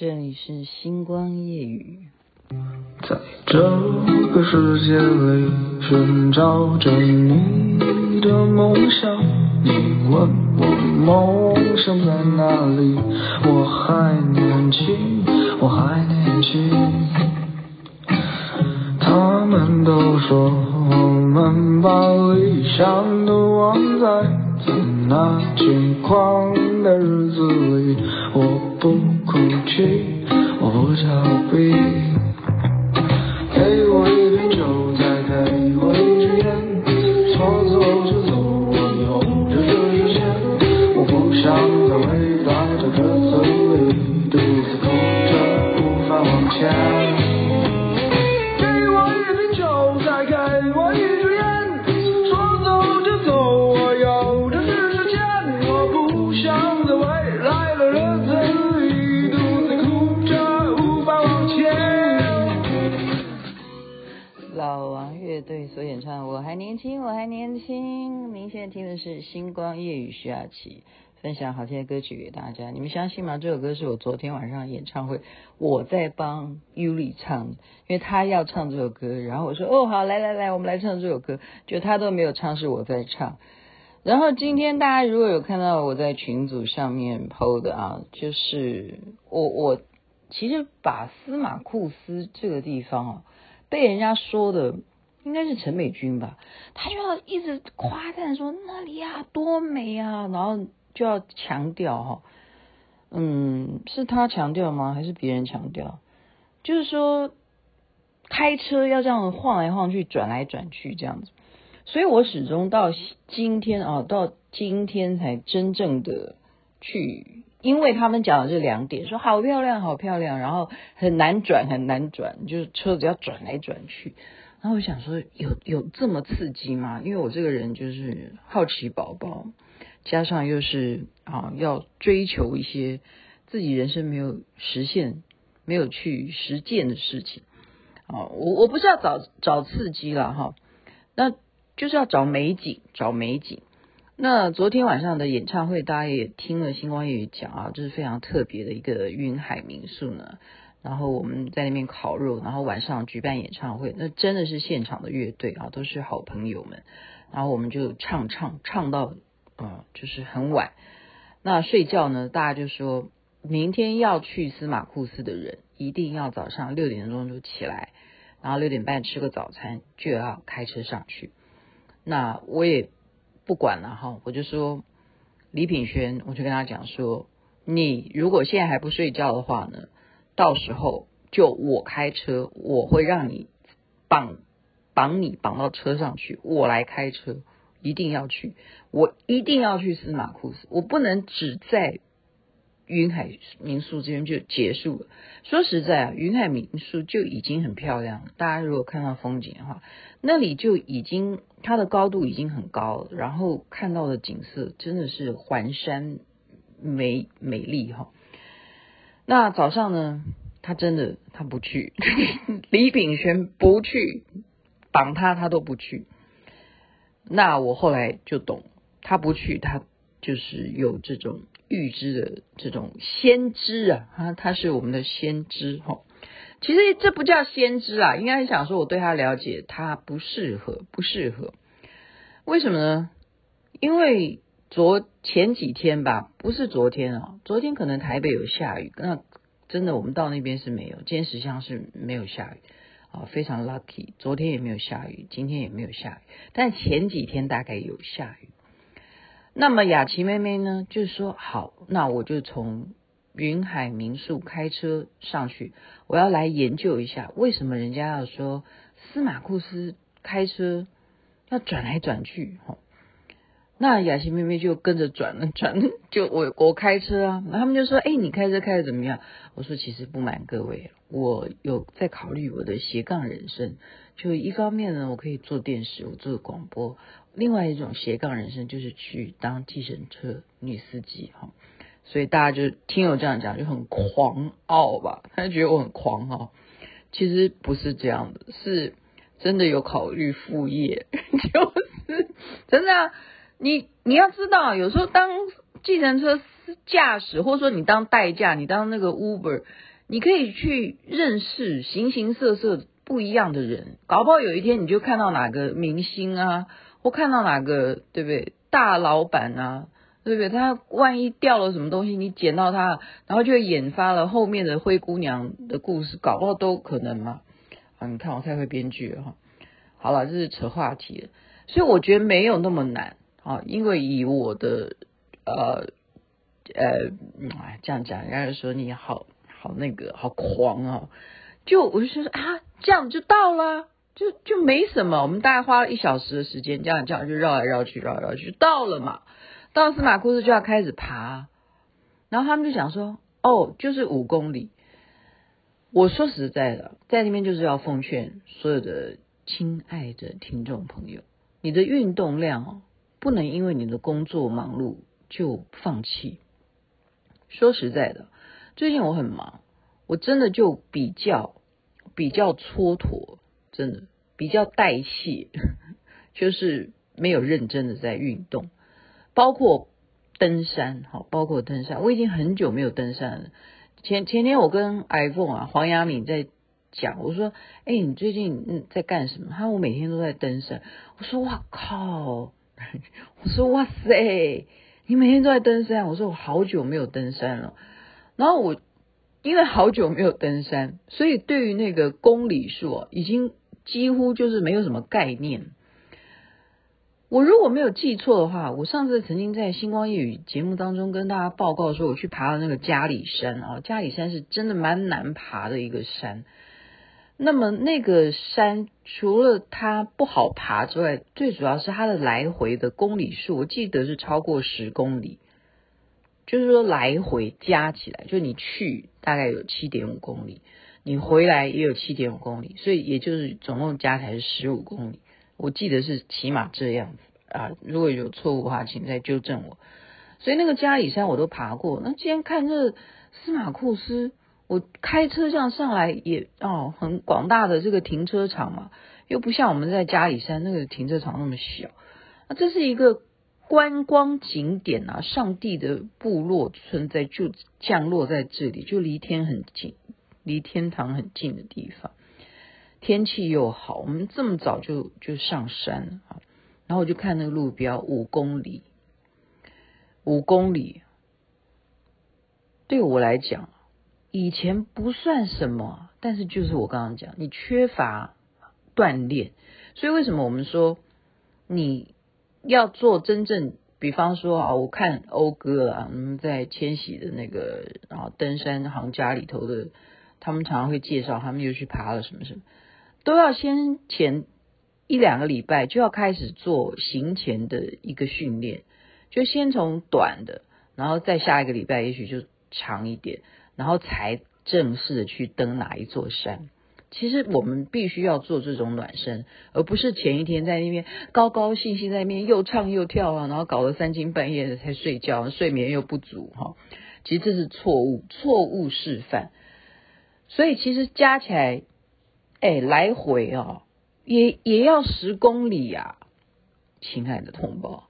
这里是星光夜雨。在这个世界里寻找着你的梦想，你问我梦想在哪里？我还年轻，我还年轻。他们都说我们把理想都忘在在那轻狂的日子里，不恐惧，我不逃避。所演唱，我还年轻，我还年轻。您现在听的是星光夜雨徐雅琪分享好听的歌曲给大家。你们相信吗？这首歌是我昨天晚上演唱会我在帮 Yuli 唱，因为他要唱这首歌，然后我说哦好，来来来，我们来唱这首歌，就他都没有唱，是我在唱。然后今天大家如果有看到我在群组上面 PO 的啊，就是我我其实把司马库斯这个地方啊被人家说的。应该是陈美君吧，他就要一直夸赞说那里啊多美啊，然后就要强调哈，嗯，是他强调吗？还是别人强调？就是说开车要这样晃来晃去、转来转去这样子，所以我始终到今天啊，到今天才真正的去，因为他们讲的这两点，说好漂亮，好漂亮，然后很难转，很难转，就是车子要转来转去。然后我想说，有有这么刺激吗？因为我这个人就是好奇宝宝，加上又是啊要追求一些自己人生没有实现、没有去实践的事情啊。我我不是要找找刺激了哈，那就是要找美景，找美景。那昨天晚上的演唱会，大家也听了星光夜雨讲啊，这是非常特别的一个云海民宿呢。然后我们在那边烤肉，然后晚上举办演唱会，那真的是现场的乐队啊，都是好朋友们。然后我们就唱唱唱到，呃，就是很晚。那睡觉呢，大家就说明天要去司马库斯的人，一定要早上六点钟就起来，然后六点半吃个早餐，就要开车上去。那我也不管了哈，我就说李品轩，我就跟他讲说，你如果现在还不睡觉的话呢，到时候就我开车，我会让你绑绑你绑到车上去，我来开车，一定要去，我一定要去司马库斯，我不能只在云海民宿这边就结束了。说实在啊，云海民宿就已经很漂亮了，大家如果看到风景的话，那里就已经它的高度已经很高了，然后看到的景色真的是环山美美丽哈。那早上呢，他真的他不去，李炳轩不去，绑他他都不去。那我后来就懂，他不去，他就是有这种预知的这种先知啊，他他是我们的先知哈。其实这不叫先知啊，应该想说我对他了解，他不适合，不适合。为什么呢？因为。昨前几天吧，不是昨天哦，昨天可能台北有下雨，那真的我们到那边是没有，尖石乡是没有下雨啊，非常 lucky。昨天也没有下雨，今天也没有下雨，但前几天大概有下雨。那么雅琪妹妹呢，就是说好，那我就从云海民宿开车上去，我要来研究一下为什么人家要说司马库斯开车要转来转去，哈。那雅琪妹妹就跟着转了 转，就我我开车啊，他们就说：“哎，你开车开的怎么样？”我说：“其实不瞒各位，我有在考虑我的斜杠人生。就一方面呢，我可以做电视，我做广播；另外一种斜杠人生就是去当计程车女司机哈。所以大家就听我这样讲，就很狂傲吧？他就觉得我很狂哈。其实不是这样的，是真的有考虑副业，就是真的啊。”你你要知道，有时候当计程车驾驶，或者说你当代驾，你当那个 Uber，你可以去认识形形色色不一样的人，搞不好有一天你就看到哪个明星啊，或看到哪个对不对大老板啊，对不对？他万一掉了什么东西，你捡到他，然后就会引发了后面的灰姑娘的故事，搞不好都可能嘛。啊，你看我太会编剧了哈。好了，这是扯话题了，所以我觉得没有那么难啊，因为以我的呃呃，哎，这样讲，人家就说你好好那个好狂哦，就我就说啊，这样就到了，就就没什么，我们大概花了一小时的时间，这样这样就绕来绕去，绕来绕去，到了嘛，到了司马库斯就要开始爬，然后他们就想说，哦，就是五公里。我说实在的，在那边就是要奉劝所有的。亲爱的听众朋友，你的运动量哦，不能因为你的工作忙碌就放弃。说实在的，最近我很忙，我真的就比较比较蹉跎，真的比较代谢，就是没有认真的在运动，包括登山，好，包括登山，我已经很久没有登山了。前前天我跟 iPhone 啊黄雅敏在。讲，我说，哎、你最近嗯在干什么？他说我每天都在登山。我说哇靠！我说哇塞，你每天都在登山？我说我好久没有登山了。然后我因为好久没有登山，所以对于那个公里数已经几乎就是没有什么概念。我如果没有记错的话，我上次曾经在星光夜语节目当中跟大家报告说，我去爬了那个嘉里山啊，嘉里山是真的蛮难爬的一个山。那么那个山除了它不好爬之外，最主要是它的来回的公里数，我记得是超过十公里，就是说来回加起来，就你去大概有七点五公里，你回来也有七点五公里，所以也就是总共加起来是十五公里。我记得是起码这样子啊，如果有错误的话，请再纠正我。所以那个嘉里山我都爬过，那今天看这司马库斯。我开车这样上来也哦，很广大的这个停车场嘛，又不像我们在嘉里山那个停车场那么小。那这是一个观光景点啊，上帝的部落存在就降落在这里，就离天很近，离天堂很近的地方。天气又好，我们这么早就就上山啊，然后我就看那个路标五公里，五公里，对我来讲。以前不算什么，但是就是我刚刚讲，你缺乏锻炼，所以为什么我们说你要做真正，比方说啊，我看欧哥啊，嗯，在千禧的那个啊登山行家里头的，他们常常会介绍他们又去爬了什么什么，都要先前一两个礼拜就要开始做行前的一个训练，就先从短的，然后再下一个礼拜也许就长一点。然后才正式的去登哪一座山。其实我们必须要做这种暖身，而不是前一天在那边高高兴兴在那边又唱又跳啊，然后搞得三更半夜的才睡觉，睡眠又不足哈。其实这是错误，错误示范。所以其实加起来，哎，来回啊，也也要十公里呀，亲爱的同胞。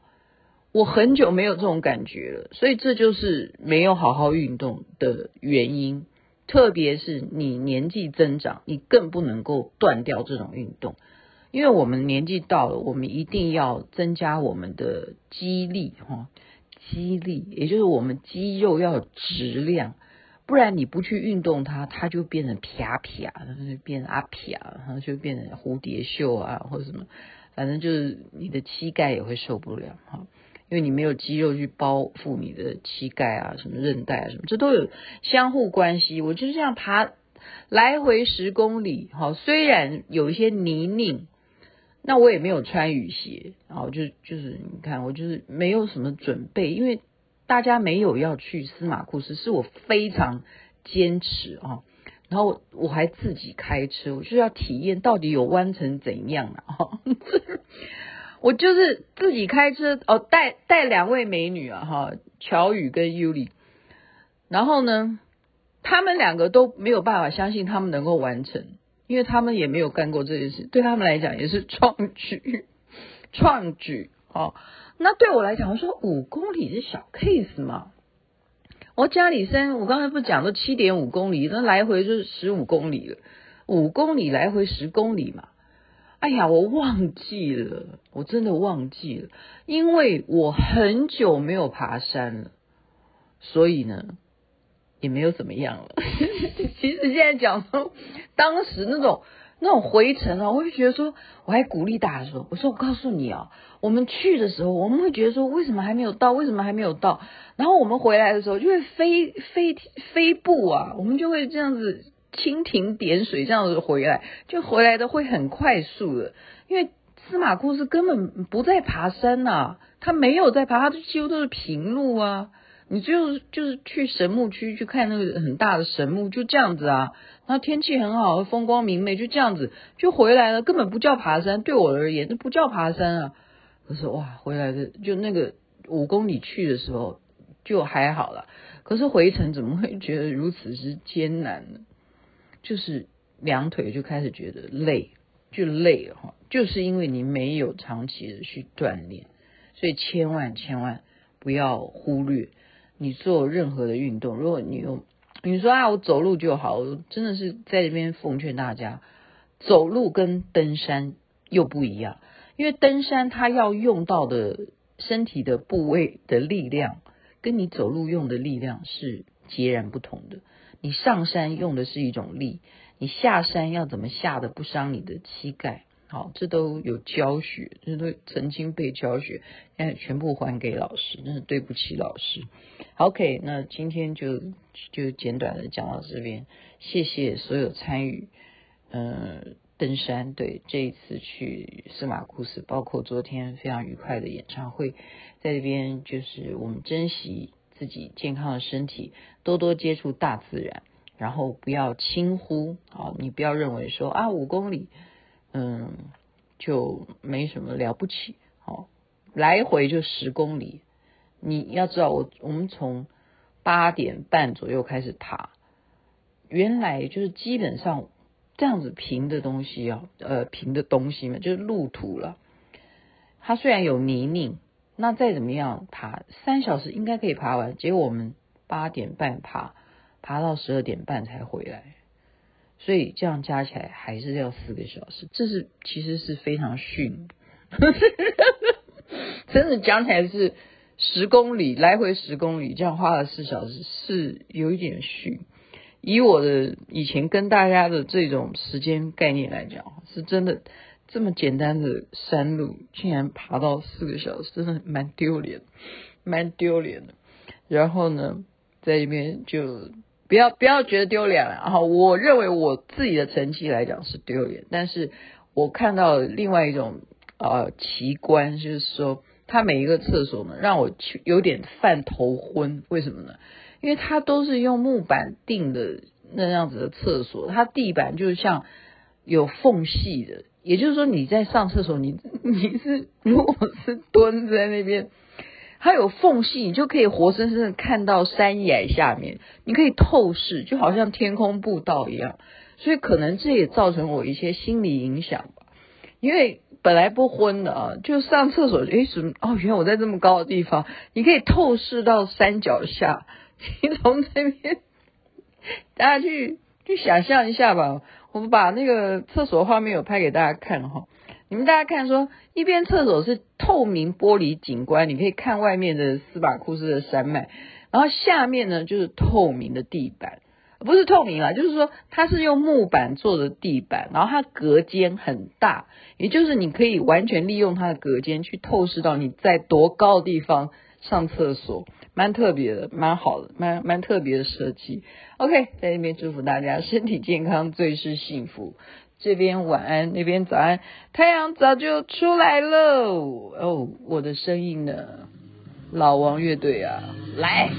我很久没有这种感觉了，所以这就是没有好好运动的原因。特别是你年纪增长，你更不能够断掉这种运动，因为我们年纪到了，我们一定要增加我们的肌力哈，肌力，也就是我们肌肉要有质量，不然你不去运动它，它就变成啪啪，它就变成阿啪，然后就变成蝴蝶袖啊，或者什么，反正就是你的膝盖也会受不了哈。因为你没有肌肉去包覆你的膝盖啊，什么韧带啊，什么这都有相互关系。我就是这样爬来回十公里，好，虽然有一些泥泞，那我也没有穿雨鞋，然后就就是你看，我就是没有什么准备，因为大家没有要去司马库斯，是我非常坚持啊，然后我还自己开车，我就是要体验到底有弯成怎样啊。我就是自己开车哦，带带两位美女啊，哈，乔宇跟尤里，然后呢，他们两个都没有办法相信他们能够完成，因为他们也没有干过这件事，对他们来讲也是创举，创举哦。那对我来讲，我说五公里是小 case 嘛，我家里山，我刚才不讲了七点五公里，那来回就是十五公里了，五公里来回十公里嘛。哎呀，我忘记了，我真的忘记了，因为我很久没有爬山了，所以呢，也没有怎么样了。其实现在讲说，当时那种那种回程啊，我会觉得说，我还鼓励大家说，我说我告诉你啊，我们去的时候，我们会觉得说，为什么还没有到？为什么还没有到？然后我们回来的时候，就会飞飞飞步啊，我们就会这样子。蜻蜓点水这样子回来，就回来的会很快速的，因为司马库斯根本不在爬山呐、他没有在爬，他几乎都是平路啊。你就就是去神木区去看那个很大的神木，就这样子啊。然后天气很好，风光明媚，就这样子就回来了，根本不叫爬山。对我而言，那不叫爬山啊。可是哇，回来的就那个五公里去的时候就还好了，可是回程怎么会觉得如此之艰难呢？就是两腿就开始觉得累，就累了哈，就是因为你没有长期的去锻炼，所以千万千万不要忽略你做任何的运动。如果你有你说啊，我走路就好，我真的是在这边奉劝大家，走路跟登山又不一样，因为登山它要用到的身体的部位的力量，跟你走路用的力量是截然不同的。你上山用的是一种力，你下山要怎么下的不伤你的膝盖？好，这都有教学，这都曾经被教学，现在全部还给老师，真是对不起老师。OK，那今天就就简短的讲到这边，谢谢所有参与，呃，登山，对，这一次去司马库斯，包括昨天非常愉快的演唱会，在这边就是我们珍惜。自己健康的身体，多多接触大自然，然后不要轻忽啊！你不要认为说啊五公里，嗯，就没什么了不起，好，来回就十公里。你要知道，我我们从八点半左右开始爬，原来就是基本上这样子平的东西啊，呃，平的东西嘛，就是路途了。它虽然有泥泞。那再怎么样爬三小时应该可以爬完，结果我们八点半爬，爬到十二点半才回来，所以这样加起来还是要四个小时，这是其实是非常逊，真的讲起来是十公里来回十公里，这样花了四小时是有一点逊，以我的以前跟大家的这种时间概念来讲，是真的。这么简单的山路，竟然爬到四个小时，真的蛮丢脸，蛮丢脸的。然后呢，在这边就不要不要觉得丢脸了。然后我认为我自己的成绩来讲是丢脸，但是我看到另外一种呃奇观，就是说它每一个厕所呢，让我有点犯头昏。为什么呢？因为它都是用木板钉的那样子的厕所，它地板就是像有缝隙的。也就是说，你在上厕所，你 你是如果是蹲在那边，它有缝隙，你就可以活生生的看到山崖下面，你可以透视，就好像天空步道一样。所以可能这也造成我一些心理影响吧。因为本来不昏的啊，就上厕所，诶，怎么？哦，原来我在这么高的地方，你可以透视到山脚下。你从这边，大家去去想象一下吧。我们把那个厕所画面有拍给大家看哈，你们大家看说，一边厕所是透明玻璃景观，你可以看外面的司马库斯的山脉，然后下面呢就是透明的地板，不是透明啦，就是说它是用木板做的地板，然后它隔间很大，也就是你可以完全利用它的隔间去透视到你在多高的地方上厕所。蛮特别的，蛮好的，蛮蛮特别的设计。OK，在那边祝福大家身体健康，最是幸福。这边晚安，那边早安，太阳早就出来喽。哦，我的声音呢？老王乐队啊，来。